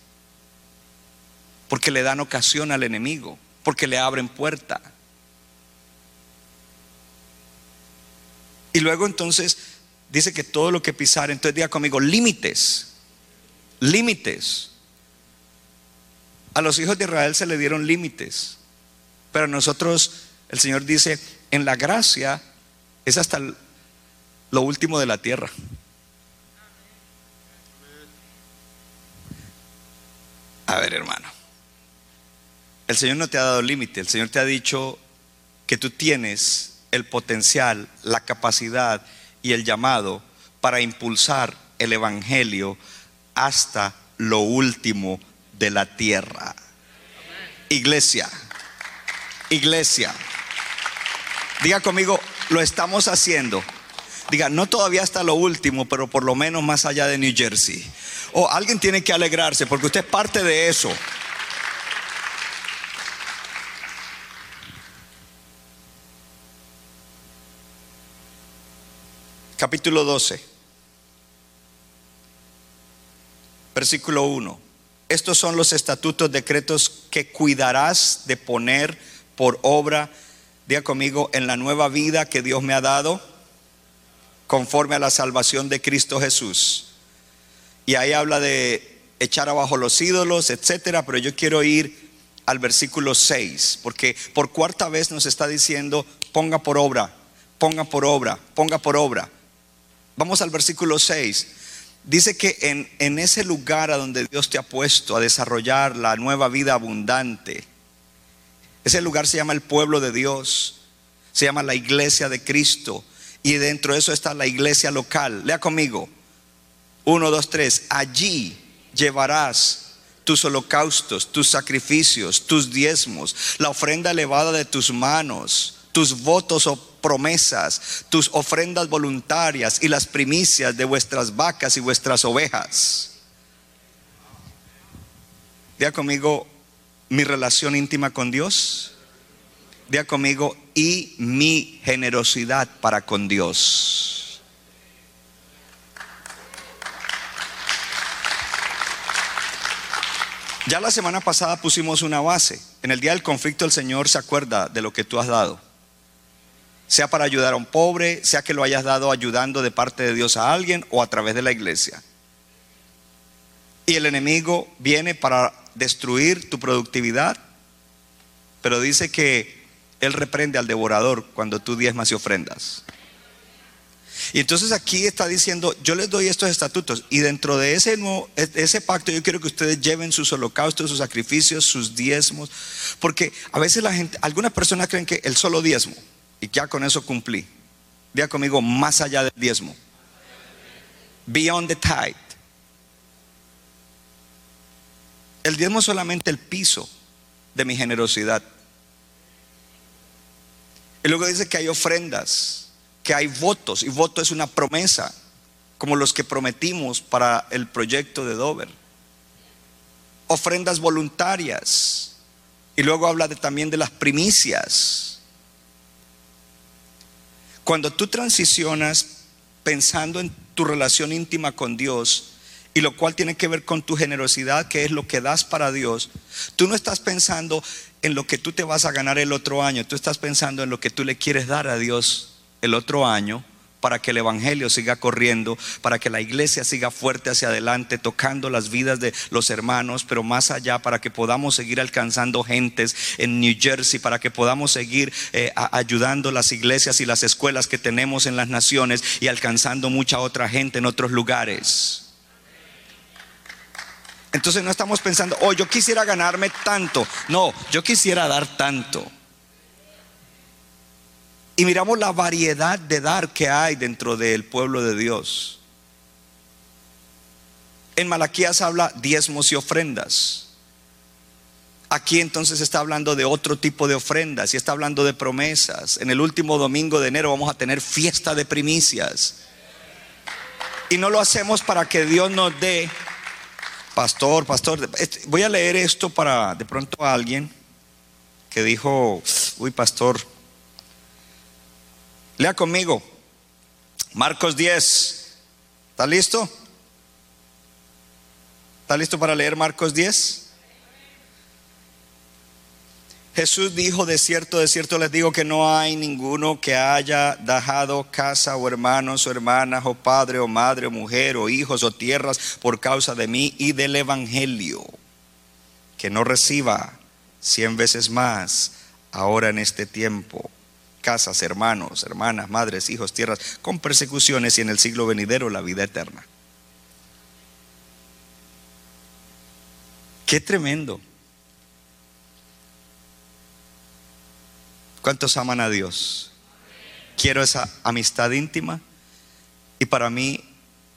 porque le dan ocasión al enemigo, porque le abren puerta. Y luego entonces dice que todo lo que pisar, entonces diga conmigo, límites, límites. A los hijos de Israel se le dieron límites, pero a nosotros el Señor dice, en la gracia es hasta lo último de la tierra. A ver, hermano. El Señor no te ha dado límite, el Señor te ha dicho que tú tienes el potencial, la capacidad y el llamado para impulsar el Evangelio hasta lo último de la tierra. Iglesia, iglesia, diga conmigo, lo estamos haciendo. Diga, no todavía hasta lo último, pero por lo menos más allá de New Jersey. O alguien tiene que alegrarse porque usted es parte de eso. capítulo 12. versículo 1. Estos son los estatutos, decretos que cuidarás de poner por obra, diga conmigo, en la nueva vida que Dios me ha dado, conforme a la salvación de Cristo Jesús. Y ahí habla de echar abajo los ídolos, etcétera, pero yo quiero ir al versículo 6, porque por cuarta vez nos está diciendo, ponga por obra, ponga por obra, ponga por obra. Vamos al versículo 6. Dice que en, en, ese lugar a donde Dios te ha puesto a desarrollar la nueva vida abundante, ese lugar se llama el pueblo de Dios, se llama la iglesia de Cristo, y dentro de eso está la iglesia local. Lea conmigo. Uno, dos, tres. Allí llevarás tus holocaustos, tus sacrificios, tus diezmos, la ofrenda elevada de tus manos, tus votos o promesas, tus ofrendas voluntarias y las primicias de vuestras vacas y vuestras ovejas. Diga conmigo mi relación íntima con Dios. Diga conmigo y mi generosidad para con Dios. Ya la semana pasada pusimos una base. En el día del conflicto el Señor se acuerda de lo que tú has dado. Sea para ayudar a un pobre, sea que lo hayas dado ayudando de parte de Dios a alguien o a través de la iglesia. Y el enemigo viene para destruir tu productividad, pero dice que Él reprende al devorador cuando tú diezmas y ofrendas. Y entonces aquí está diciendo, yo les doy estos estatutos y dentro de ese, nuevo, ese pacto yo quiero que ustedes lleven sus holocaustos, sus sacrificios, sus diezmos, porque a veces la gente, algunas personas creen que el solo diezmo y ya con eso cumplí. Diga conmigo, más allá del diezmo. Beyond the tithe. El diezmo es solamente el piso de mi generosidad. Y luego dice que hay ofrendas que hay votos y voto es una promesa, como los que prometimos para el proyecto de Dover. Ofrendas voluntarias. Y luego habla de, también de las primicias. Cuando tú transicionas pensando en tu relación íntima con Dios, y lo cual tiene que ver con tu generosidad, que es lo que das para Dios, tú no estás pensando en lo que tú te vas a ganar el otro año, tú estás pensando en lo que tú le quieres dar a Dios el otro año para que el Evangelio siga corriendo, para que la iglesia siga fuerte hacia adelante, tocando las vidas de los hermanos, pero más allá, para que podamos seguir alcanzando gentes en New Jersey, para que podamos seguir eh, ayudando las iglesias y las escuelas que tenemos en las naciones y alcanzando mucha otra gente en otros lugares. Entonces no estamos pensando, oh, yo quisiera ganarme tanto. No, yo quisiera dar tanto. Y miramos la variedad de dar que hay dentro del pueblo de Dios. En Malaquías habla diezmos y ofrendas. Aquí entonces está hablando de otro tipo de ofrendas y está hablando de promesas. En el último domingo de enero vamos a tener fiesta de primicias. Y no lo hacemos para que Dios nos dé, pastor, pastor, voy a leer esto para de pronto a alguien que dijo, uy, pastor, Lea conmigo. Marcos 10. ¿Está listo? ¿Está listo para leer Marcos 10? Jesús dijo, de cierto, de cierto les digo que no hay ninguno que haya dejado casa o hermanos o hermanas o padre o madre o mujer o hijos o tierras por causa de mí y del Evangelio, que no reciba cien veces más ahora en este tiempo casas, hermanos, hermanas, madres, hijos, tierras, con persecuciones y en el siglo venidero la vida eterna. Qué tremendo. ¿Cuántos aman a Dios? Quiero esa amistad íntima y para mí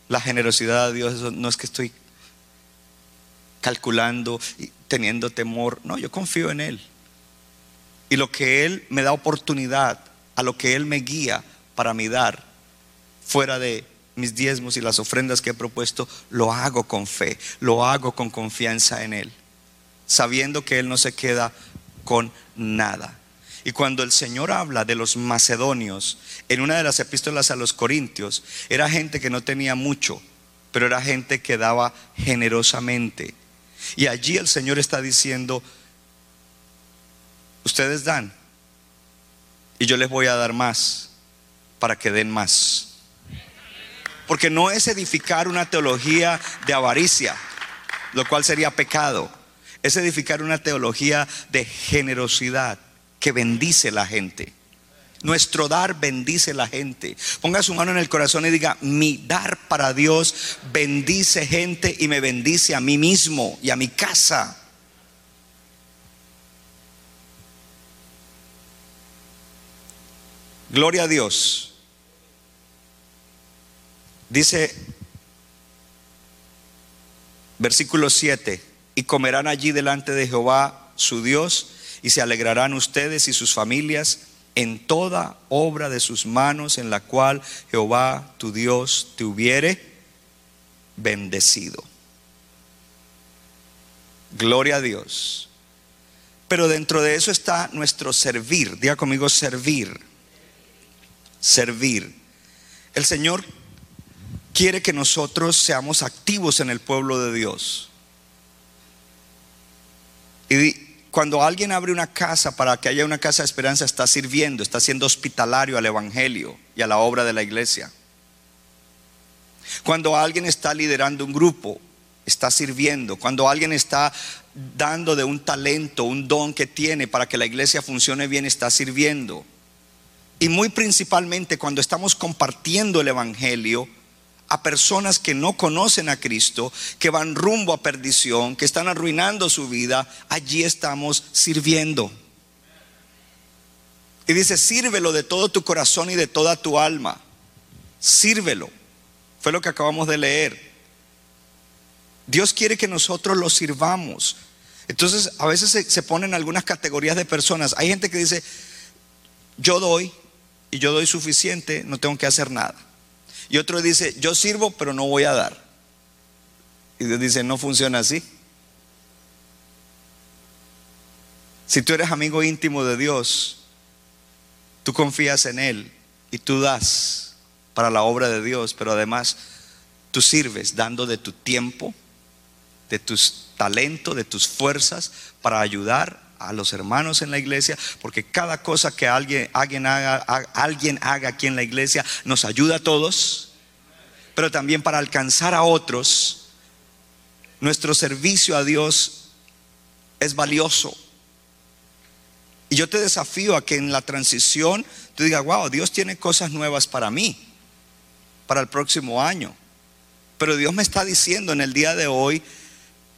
la generosidad de Dios no es que estoy calculando y teniendo temor, no, yo confío en Él. Y lo que Él me da oportunidad, a lo que Él me guía para mi dar, fuera de mis diezmos y las ofrendas que he propuesto, lo hago con fe, lo hago con confianza en Él, sabiendo que Él no se queda con nada. Y cuando el Señor habla de los macedonios, en una de las epístolas a los Corintios, era gente que no tenía mucho, pero era gente que daba generosamente. Y allí el Señor está diciendo, ustedes dan y yo les voy a dar más para que den más. Porque no es edificar una teología de avaricia, lo cual sería pecado. Es edificar una teología de generosidad que bendice la gente. Nuestro dar bendice la gente. Ponga su mano en el corazón y diga, mi dar para Dios bendice gente y me bendice a mí mismo y a mi casa. Gloria a Dios. Dice versículo 7, y comerán allí delante de Jehová su Dios, y se alegrarán ustedes y sus familias en toda obra de sus manos en la cual Jehová tu Dios te hubiere bendecido. Gloria a Dios. Pero dentro de eso está nuestro servir. Diga conmigo servir. Servir. El Señor quiere que nosotros seamos activos en el pueblo de Dios. Y cuando alguien abre una casa para que haya una casa de esperanza, está sirviendo, está siendo hospitalario al Evangelio y a la obra de la iglesia. Cuando alguien está liderando un grupo, está sirviendo. Cuando alguien está dando de un talento, un don que tiene para que la iglesia funcione bien, está sirviendo. Y muy principalmente cuando estamos compartiendo el Evangelio, a personas que no conocen a Cristo, que van rumbo a perdición, que están arruinando su vida, allí estamos sirviendo. Y dice, sírvelo de todo tu corazón y de toda tu alma. Sírvelo. Fue lo que acabamos de leer. Dios quiere que nosotros lo sirvamos. Entonces, a veces se, ponen algunas categorías de personas. Hay gente que dice, yo doy y yo doy suficiente, no tengo que hacer nada. Y otro dice, yo sirvo, pero no voy a dar. Y Dios dice, no funciona así. Si tú eres amigo íntimo de Dios, tú confías en Él y tú das para la obra de Dios, pero además tú sirves dando de tu tiempo, de tus talentos, de tus fuerzas para ayudar a los hermanos en la iglesia, porque cada cosa que alguien, alguien, haga, alguien haga aquí en la iglesia nos ayuda a todos, pero también para alcanzar a otros, nuestro servicio a Dios es valioso. Y yo te desafío a que en la transición tú digas, wow, Dios tiene cosas nuevas para mí, para el próximo año. Pero Dios me está diciendo en el día de hoy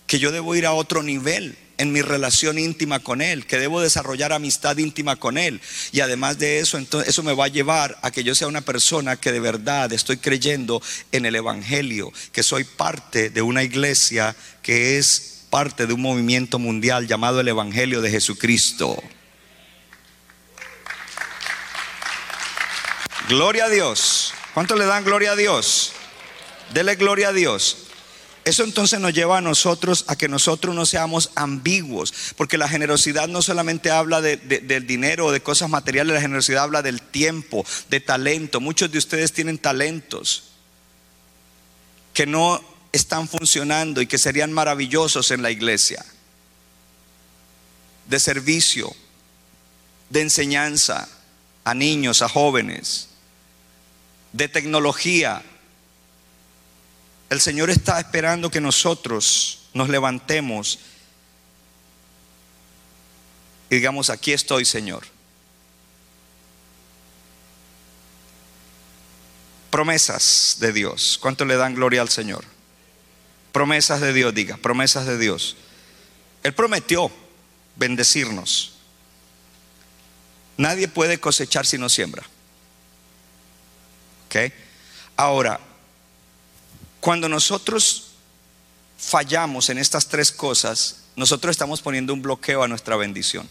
que yo debo ir a otro nivel en mi relación íntima con Él, que debo desarrollar amistad íntima con Él. Y además de eso, entonces eso me va a llevar a que yo sea una persona que de verdad estoy creyendo en el Evangelio, que soy parte de una iglesia que es parte de un movimiento mundial llamado el Evangelio de Jesucristo. Gloria a Dios. ¿Cuánto le dan gloria a Dios? Dele gloria a Dios. Eso entonces nos lleva a nosotros a que nosotros no seamos ambiguos, porque la generosidad no solamente habla de, del dinero o de cosas materiales, la generosidad habla del tiempo, de talento. Muchos de ustedes tienen talentos que no están funcionando y que serían maravillosos en la iglesia, de servicio, de enseñanza a niños, a jóvenes, de tecnología, el Señor está esperando que nosotros nos levantemos y digamos, aquí estoy, Señor. Promesas de Dios. ¿Cuánto le dan gloria al Señor? Promesas de Dios, diga, promesas de Dios. Él prometió bendecirnos. Nadie puede cosechar si no siembra. ¿Ok? Ahora, cuando nosotros fallamos en estas tres cosas, nosotros estamos poniendo un bloqueo a nuestra bendición.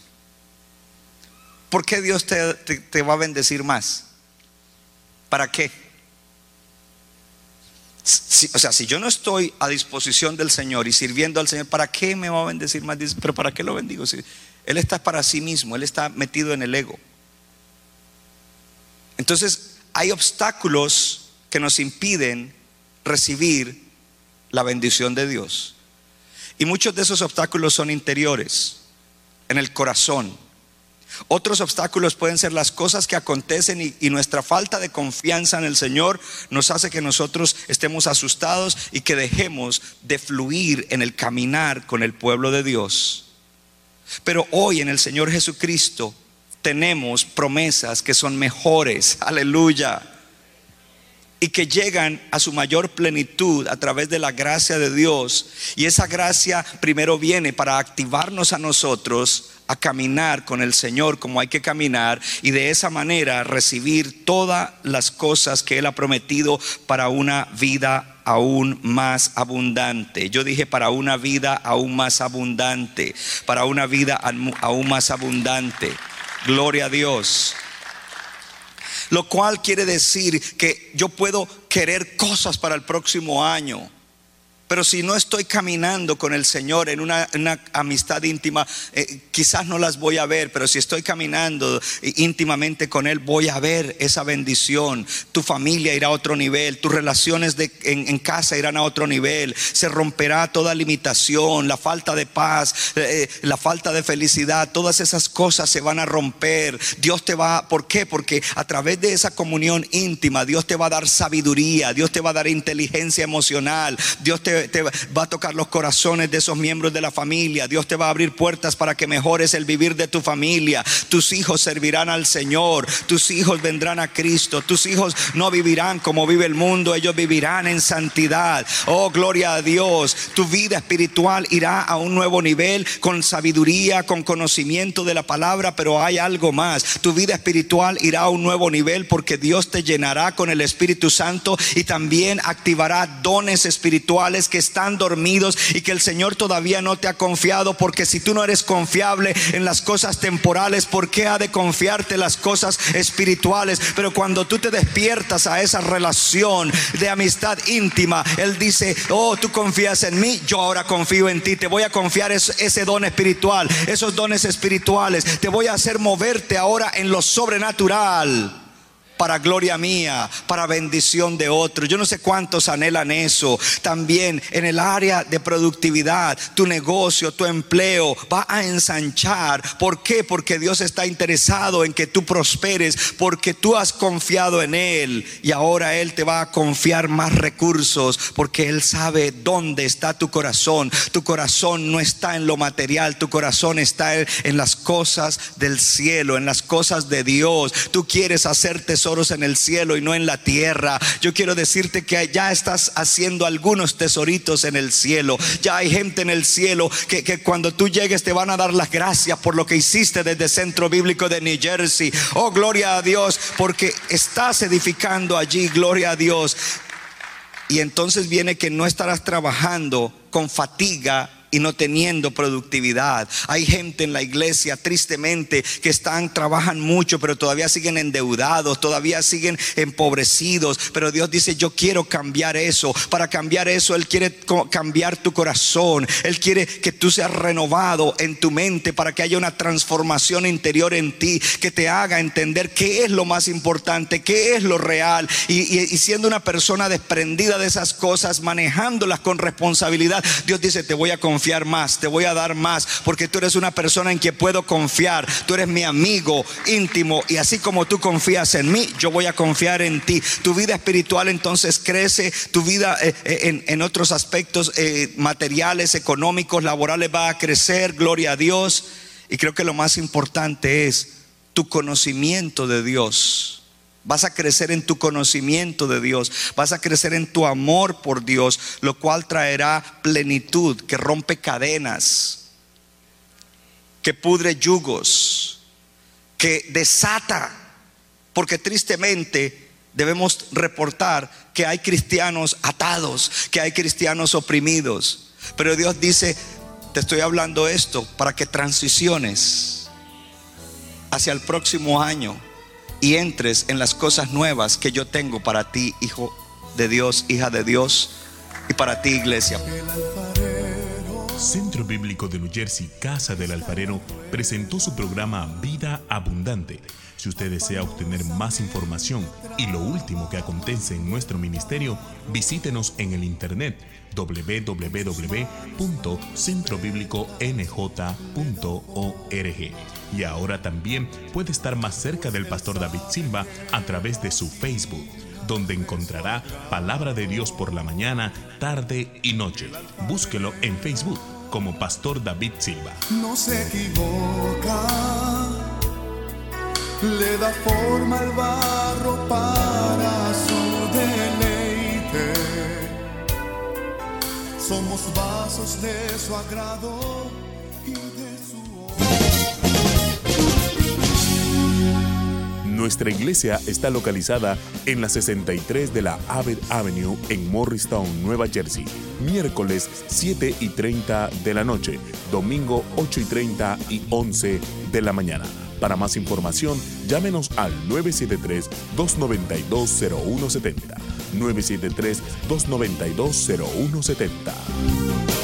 ¿Por qué Dios te, va a bendecir más? ¿Para qué? o sea, si yo no estoy a disposición del Señor y sirviendo al Señor, ¿para qué me va a bendecir más? Pero ¿para qué lo bendigo? Si él está para sí mismo, Él está metido en el ego. Entonces, hay obstáculos que nos impiden recibir la bendición de Dios. Y muchos de esos obstáculos son interiores, en el corazón. Otros obstáculos pueden ser las cosas que acontecen y, nuestra falta de confianza en el Señor nos hace que nosotros estemos asustados y que dejemos de fluir en el caminar con el pueblo de Dios. Pero hoy en el Señor Jesucristo tenemos promesas que son mejores, aleluya, y que llegan a su mayor plenitud a través de la gracia de Dios. Y esa gracia primero viene para activarnos a nosotros a caminar con el Señor como hay que caminar y de esa manera recibir todas las cosas que Él ha prometido para una vida aún más abundante. Yo dije para una vida aún más abundante, para una vida aún más abundante. Gloria a Dios. Lo cual quiere decir que yo puedo querer cosas para el próximo año pero si no estoy caminando con el Señor en una, amistad íntima, eh, quizás no las voy a ver, pero si estoy caminando íntimamente con Él, voy a ver esa bendición. Tu familia irá a otro nivel, tus relaciones en, casa irán a otro nivel, se romperá toda limitación, la falta de paz, eh, la falta de felicidad, todas esas cosas se van a romper. Dios te va, ¿por qué? Porque a través de esa comunión íntima, Dios te va a dar sabiduría, Dios te va a dar inteligencia emocional, Dios te te va a tocar los corazones de esos miembros de la familia. Dios te va a abrir puertas para que mejores el vivir de tu familia. Tus hijos servirán al Señor. Tus hijos vendrán a Cristo. Tus hijos no vivirán como vive el mundo. Ellos vivirán en santidad. Oh, gloria a Dios. Tu vida espiritual irá a un nuevo nivel con sabiduría, con conocimiento de la palabra. Pero hay algo más. Tu vida espiritual irá a un nuevo nivel porque Dios te llenará con el Espíritu Santo y también activará dones espirituales que están dormidos y que el Señor todavía no te ha confiado, porque si tú no eres confiable en las cosas temporales, ¿por qué ha de confiarte las cosas espirituales? Pero cuando tú te despiertas a esa relación de amistad íntima, Él dice, oh, tú confías en mí, yo ahora confío en ti, te voy a confiar ese don espiritual, esos dones espirituales, te voy a hacer moverte ahora en lo sobrenatural para gloria mía, para bendición de otros. Yo no sé cuántos anhelan eso. También en el área de productividad, tu negocio, tu empleo va a ensanchar. ¿Por qué? Porque Dios está interesado en que tú prosperes, porque tú has confiado en Él y ahora Él te va a confiar más recursos, porque Él sabe dónde está tu corazón. Tu corazón no está en lo material, tu corazón está en las cosas del cielo, en las cosas de Dios. Tú quieres hacer tesoros en el cielo y no en la tierra. Yo quiero decirte que ya estás haciendo algunos tesoritos en el cielo. Ya hay gente en el cielo que, que cuando tú llegues te van a dar las gracias por lo que hiciste desde el Centro Bíblico de New Jersey. Oh, gloria a Dios, porque estás edificando allí, gloria a Dios. Y entonces viene que no estarás trabajando con fatiga y no teniendo productividad. Hay gente en la iglesia, tristemente, que están, trabajan mucho, pero todavía siguen endeudados, todavía siguen empobrecidos. Pero Dios dice, yo quiero cambiar eso. Para cambiar eso, Él quiere cambiar tu corazón. Él quiere que tú seas renovado en tu mente para que haya una transformación interior en ti, que te haga entender qué es lo más importante, qué es lo real. Y, y siendo una persona desprendida de esas cosas, manejándolas con responsabilidad, Dios dice, te voy a confiar confiar más, te voy a dar más, porque tú eres una persona en quien puedo confiar, tú eres mi amigo íntimo y así como tú confías en mí, yo voy a confiar en ti. Tu vida espiritual entonces crece, tu vida eh, eh, en, otros aspectos eh, materiales, económicos, laborales va a crecer, gloria a Dios. Y creo que lo más importante es tu conocimiento de Dios. Vas a crecer en tu conocimiento de Dios. Vas a crecer en tu amor por Dios, lo cual traerá plenitud, que rompe cadenas, que pudre yugos, que desata. Porque tristemente debemos reportar que hay cristianos atados, que hay cristianos oprimidos. Pero Dios dice, te estoy hablando esto para que transiciones hacia el próximo año y entres en las cosas nuevas que yo tengo para ti, hijo de Dios, hija de Dios, y para ti, iglesia. Centro Bíblico de New Jersey, Casa del Alfarero, presentó su programa Vida Abundante. Si usted desea obtener más información y lo último que acontece en nuestro ministerio, visítenos en el internet www.centrobibliconj.org. Y ahora también puede estar más cerca del pastor David Silva a través de su Facebook donde encontrará palabra de Dios por la mañana, tarde y noche. Búsquelo en Facebook como Pastor David Silva. No se equivoca, le da forma al barro para su deleite. Somos vasos de su agrado y de su Nuestra iglesia está localizada en la 63 de la Abbott Avenue en Morristown, Nueva Jersey. Miércoles 7 y 30 de la noche, domingo 8 y 30 y 11 de la mañana. Para más información, llámenos al 973-292-0170. 973-292-0170.